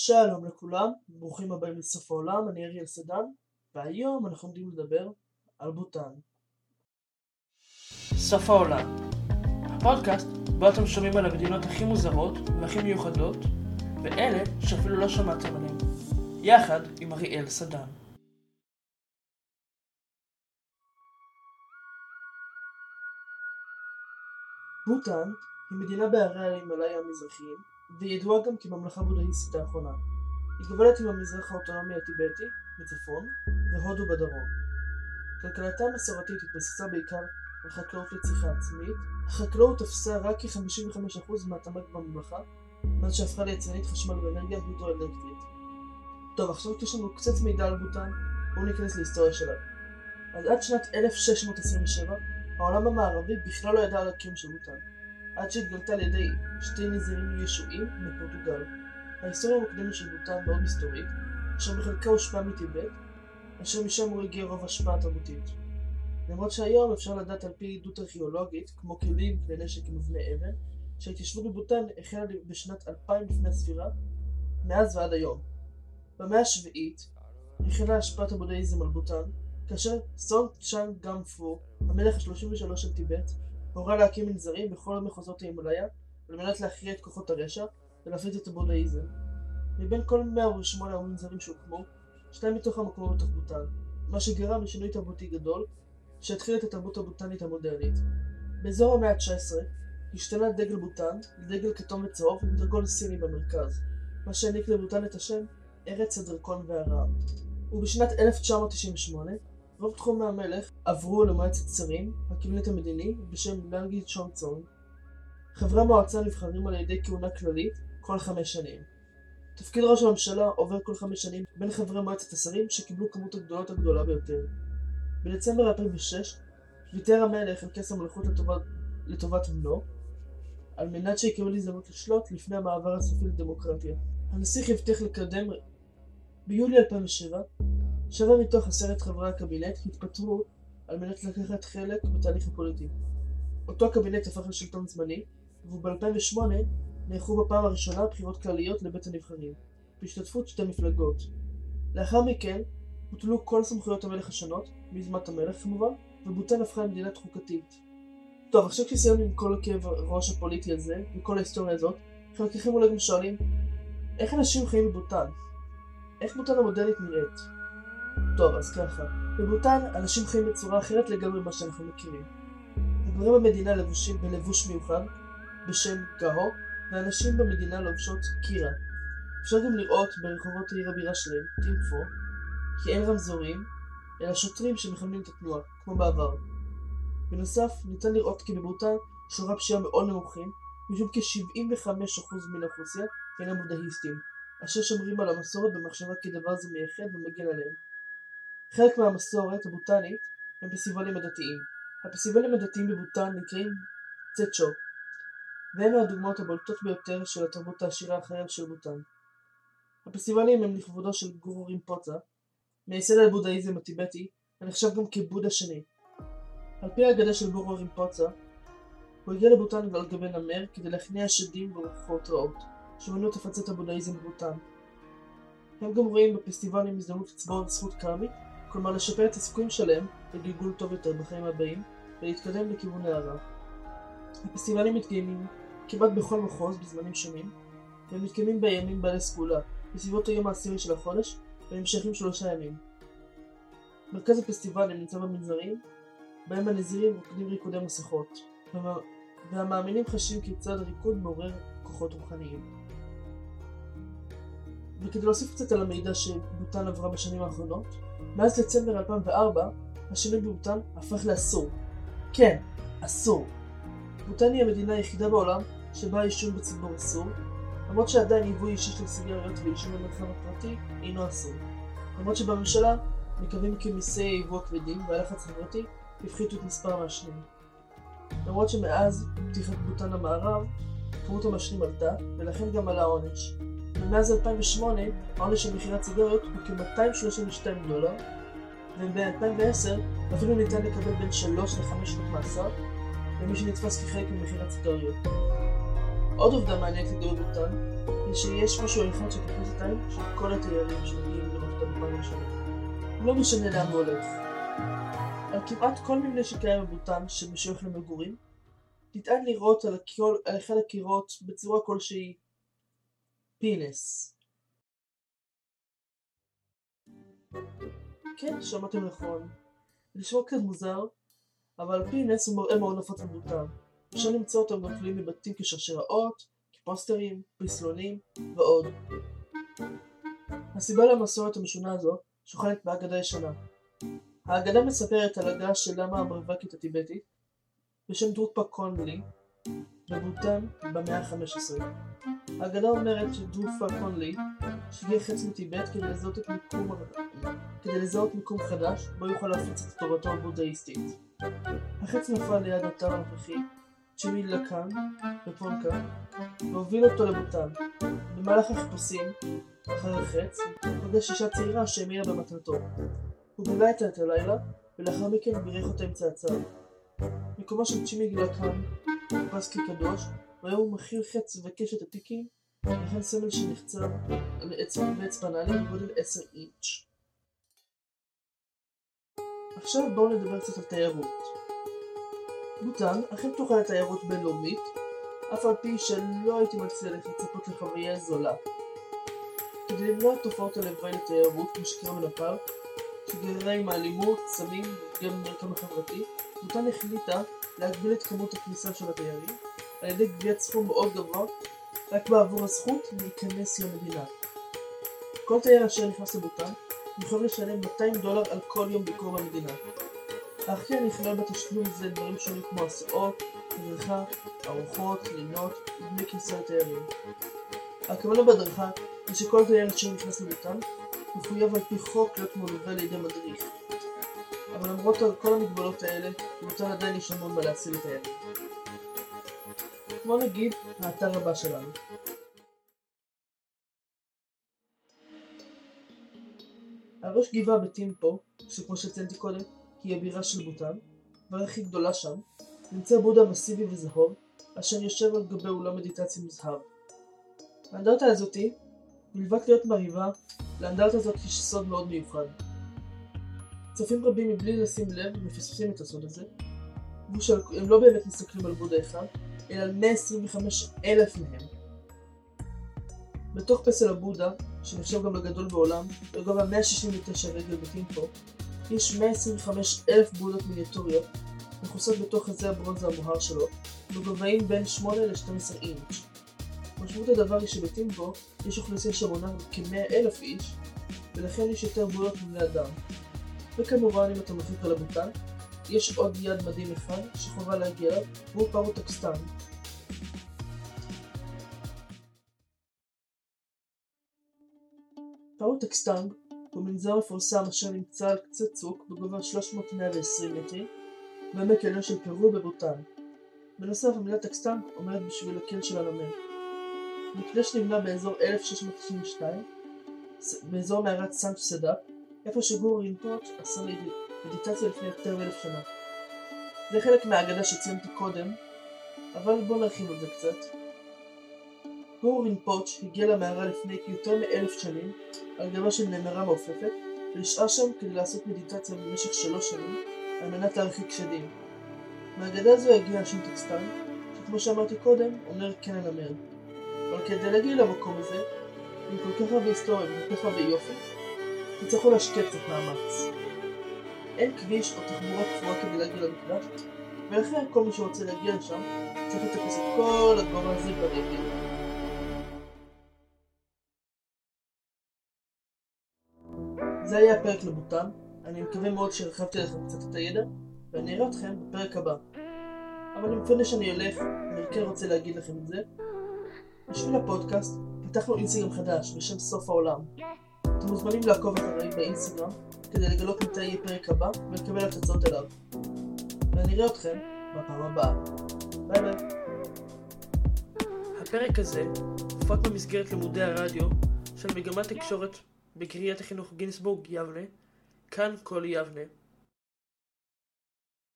שלום לכולם, ברוכים הבאים לסוף העולם, אני אריאל סדן, והיום אנחנו עומדים לדבר על בוטן. סוף העולם הפודקאסט בו אתם שומעים על המדינות הכי מוזרות והכי מיוחדות, ואלה שאפילו לא שמעתם עליהן, יחד עם אריאל סדן. בוטן היא מדינה בהרי ההימאליה המזרחיים, וידועה גם כממלכה בודהיסטית האחרונה. היא גובלת עם המזרח האוטונומי הטיבטי מצפון והודו בדרום. כלכלתה המסורתית התבססה בעיקר על חקלאות לצריכה עצמית. החקלאות תפסה רק כ-55% מהתמ"ג בממלכה, מאז שהפכה ליצרנית חשמל ואנרגיה הידרואלקטרית. טוב, עכשיו יש לנו קצת מידע על בוטן, בואו ניכנס להיסטוריה שלה. אז עד שנת 1627, העולם המערבי בכלל לא ידע על הקיום של בוטן. עד שהתגלתה על ידי שתי נזירים ישועים מפורטוגל. ההיסטוריה המוקדמת של בוטן מאוד היסטורית, אשר בחלקה הושפעה מטיבט, אשר משם הוא הגיע רוב ההשפעה התרבותית. למרות שהיום אפשר לדעת על פי עדות ארכיאולוגית, כמו כלים, כלי נשק ומבני אבן, שההתיישבות בבוטן החלה בשנת 2000 לפני הספירה, מאז ועד היום. במאה השביעית החלה השפעת הבודהיזם על בוטן, כאשר סונג צ'אנג גאם פו, המלך ה-33 של טיבט, הורה להקים מנזרים בכל מחוזות ההימאליה על מנת להכריע את כוחות הרשע ולהפיץ את הבודהיזם. מבין כל 108 המנזרים שהוקמו, שניים מתוכם הוקמו בתוך בוטן, מה שגרם לשינוי תרבותי גדול שהתחיל את התרבות הבוטנית המודרנית. באזור המאה ה-19 השתנה דגל בוטן לדגל כתום וצהוב עם דרגון סיני במרכז, מה שהעניק לבוטן את השם ארץ הדרקון והרעם. ובשנת 1998 רוב תחומי המלך עברו למועצת שרים, הקבינט המדיני, בשם לנגי צ'ונגצונג. חברי המועצה נבחרים על ידי כהונה כללית כל חמש שנים. תפקיד ראש הממשלה עובר כל חמש שנים בין חברי מועצת השרים שקיבלו כמות הגדולות הגדולה ביותר. בדצמבר 2006 ויתר המלך על כס המלכות לטובת, לטובת בנו, על מנת שיקבל הזדמנות לשלוט לפני המעבר הסופי לדמוקרטיה. הנסיך הבטיח לקדם ביולי 2007 שבע מתוך עשרת חברי הקבינט התפטרו על מנת לקחת חלק בתהליך הפוליטי. אותו הקבינט הפך לשלטון זמני, וב-2008 נערכו בפעם הראשונה בחירות כלליות לבית הנבחרים, בהשתתפות שתי מפלגות. לאחר מכן בוטלו כל סמכויות המלך השונות, ביוזמת המלך כמובן, ובוטן הפכה למדינת חוקתית. טוב, עכשיו כשסיימנו עם כל הכאב הראש הפוליטי הזה, וכל ההיסטוריה הזאת, חלקכם אולי גם שואלים, איך אנשים חיים בבוטן? איך בוטן המודרנית נראית? טוב, אז ככה. בבוטן אנשים חיים בצורה אחרת לגמרי ממה שאנחנו מכירים. הגברים במדינה לבושים בלבוש מיוחד, בשם גאו, והנשים במדינה לובשות קירה. אפשר גם לראות ברחובות העיר הבירה שלהם, טימפו, כי אין רמזורים, אלא שוטרים שמכוונים את התנועה, כמו בעבר. בנוסף, ניתן לראות כי בבוטן שיעורי הפשיעה מאוד נמוכים, משום כ-75% מן האוכלוסייה הינם בודהיסטים, אשר שומרים על המסורת במחשבה כי דבר זה מייחד ומגן עליהם. חלק מהמסורת הבוטנית הם פסטיבלים הדתיים. הפסטיבלים הדתיים בבוטן נקראים צ'צ'ו, והם מהדוגמאות הבולטות ביותר של התרבות העשירה החיה של בוטן. הפסטיבלים הם לכבודו של גורו רימפוצה, מייסד הבודהיזם הטיבטי, הנחשב גם כבודה שני. על פי האגדה של גורו רימפוצה, הוא הגיע לבוטן על גבי נמר כדי להכניע שדים ורוחות רעות, שמנו לפצל את הבודהיזם בבוטן. הם גם רואים בפסטיבלים הזדמנות לצבור זכות קרמית כלומר לשפר את הסיכויים שלהם לגלגול טוב יותר בחיים הבאים ולהתקדם לכיוון הערה. הפסטיבלים מתקיימים כמעט בכל מחוז בזמנים שונים והם מתקיימים בימים בעלי סגולה בסביבות היום העשירי של החודש ונמשכים שלושה ימים. מרכז הפסטיבלים נמצא במנזרים בהם הנזירים רוקדים ריקודי מסכות והמאמינים חשים כיצד הריקוד מעורר כוחות רוחניים. וכדי להוסיף קצת על המידע שבוטן עברה בשנים האחרונות, מאז דצמבר 2004, השינוי בבוטן הפך לאסור. כן, אסור. בוטן היא המדינה היחידה בעולם שבה העישון בציבור אסור, למרות שעדיין ייבוא אישי של סיגריות ועישון במרחב הפרטי אינו אסור. למרות שבממשלה מקווים כי מיסי היבוא הכבדים והלחץ החברתי הפחיתו את מספר המעשנים. למרות שמאז פתיחת בוטן למערב, כמות המעשנים עלתה, ולכן גם עלה העונש. ומאז 2008 העונש של מכירת סיגריות הוא כ-232 דולר, וב-2010 אפילו ניתן לקבל בין 3 ל-5 שנות מאסר למי שנתפס כחלק ממכירת סיגריות. עוד עובדה מעניינת לגבי בוטן היא שיש משהו אחד שתופס את העין של כל התיירים שמגיעים לראות אותה בפעם הראשונה. לא משנה לאן הוא הולך. על כמעט כל מבנה שקיים בבוטן שמשוייך למגורים, ניתן לראות על, הקיול, על אחד הקירות בצורה כלשהי פינס. כן, שמעתם נכון. נשמע קצת מוזר, אבל פינס הוא מראה מאוד נפוץ בבוטן. אפשר למצוא אותם גם תלויים בבתים כשרשראות, כפוסטרים, פסלונים ועוד. הסיבה למסורת המשונה הזו שוכנת באגדה ישנה. האגדה מספרת על הגעה של למה המרווקית הטיבטית בשם דרוקפה קונלי בבוטן במאה ה-15. האגדה אומרת שדרוקפה קונלי שהגיע חץ מטיבט כדי לזהות, מיקום, כדי לזהות מיקום חדש בו יוכל להפיץ את תורתו הבודהיסטית. החץ נפל ליד אתר הנוכחי צ'ימי לקאן בפונקה והוביל אותו לבוטן. במהלך החיפושים אחר החץ פגש אישה צעירה שהאמינה במטרתו. הוא בילה איתה את הלילה ולאחר מכן בירך אותה עם צעצעיו. מקומו של צ'ימי לקאן נתפס כקדוש הוא מכיל חץ וקשת עתיקים וכן סמל שנחצב על עץ בנאלי בגודל 10 אינץ'. עכשיו בואו נדבר קצת על תיירות. בוטן אכן פתוחה לתיירות בינלאומית, אף על פי שלא הייתי מציע לך לצפות לחוויה זולה. כדי למנוע תופעות הלוואי לתיירות, כמו שקרה מנפאל, שגררה עם האלימות, סמים וגם במרקם החברתי, בוטן החליטה להגביל את כמות הכניסה של התיירים, ידי גביית סכום מאוד גבוה, רק בעבור הזכות להיכנס למדינה. כל תייר אשר נכנס לבוטן, יכול לשלם 200 דולר על כל יום ביקור במדינה. אך כן נכלל בתשלום זה דברים שונים כמו הסעות, הדרכה, ארוחות, לינות ודמי כניסה לתיירים. הכוונה בדרכה היא שכל תייר אשר נכנס לביתם מחויב על פי חוק להיות מלווה לידי מדריך. אבל למרות כל המגבלות האלה, מותר עדיין יש המון מה להציל לתיירים. כמו נגיד, האתר הבא שלנו. על ראש גבעה בטימפו, שכמו שציינתי קודם, היא הבירה של בוטן, והעיר הכי גדולה שם, נמצא בודה מסיבי וזהוב, אשר יושב על גבי אולם מדיטציה מזהב. האנדרטה הזאתי, מלבד להיות מרהיבה, לאנדרטה הזאת יש סוד מאוד מיוחד. צופים רבים מבלי לשים לב מפספסים את הסוד הזה, הם לא באמת מסתכלים על בודה אחד, אלא על 125 אלף מהם. בתוך פסל הבודה, שנחשב גם לגדול בעולם, בגובה 169 רגל בטימפו, יש 125 אלף בודות מיניאטוריות, מכוסות בתוך חזה הברונזה המוהר שלו, בגובהים בין 8 ל-12 אינץ'. משמעות הדבר היא שבטימפו יש אוכלוסייה שמונה כ-100 אלף איש, ולכן יש יותר בודהות מבני אדם. וכמובן אם אתה מוסיף על בהוטן, יש עוד יעד מדהים אחד שחובה להגיע אליו, והוא פארו טקסאנג. פארו טקסאנג הוא מנזר מפורסם אשר נמצא על קצה צוק בגובה 320 מטרים בעמק עליון של פארו בבהוטן. בנוסף המילה טקסטן עומדת בשביל הקל של הנמל. המקדש נבנה באזור 1692 באזור מערת סנט איפה שגור רינפוט עשה מדיטציה לפני יותר מאלף שנה. זה חלק מהאגדה שציינתי קודם, אבל בואו נרחיב על זה קצת. גור רינפוץ' הגיע למערה לפני יותר מאלף שנים על גבה של נמרה מעופפת ונשאר שם כדי לעשות מדיטציה במשך שלוש שנים על מנת להרחיק שדים. מהאגדה הזו הגיע השם טקסטן, שכמו שאמרתי קודם, אומר כן הנמר. אבל כדי להגיע למקום הזה, עם כל כך הרבה היסטוריה וכל כך הרבה יופי, תצטרכו להשקיע קצת מאמץ. אין כביש או תחבורה קבועה כדי להגיע למקדש, ולכן כל מי שרוצה להגיע לשם צריך לטפס את כל הגובה הזה ברגל. זה היה הפרק לבוטן, אני מקווה מאוד שהרחבתי לכם קצת את הידע, ואני אראה אתכם בפרק הבא. אבל לפני שאני הולך, אני כן רוצה להגיד לכם את זה. בשביל הפודקאסט, פתחנו אינסטגרם חדש בשם סוף העולם. אתם מוזמנים לעקוב אחריי באינסטגרם כדי לגלות מתי יהיה פרק הבא ולקבל התוצאות אליו. ואני אראה אתכם בפעם הבאה. ביי ביי. הפרק הזה הופק במסגרת לימודי הרדיו של מגמת תקשורת בקריית החינוך גינסבורג יבנה, כאן כל יבנה.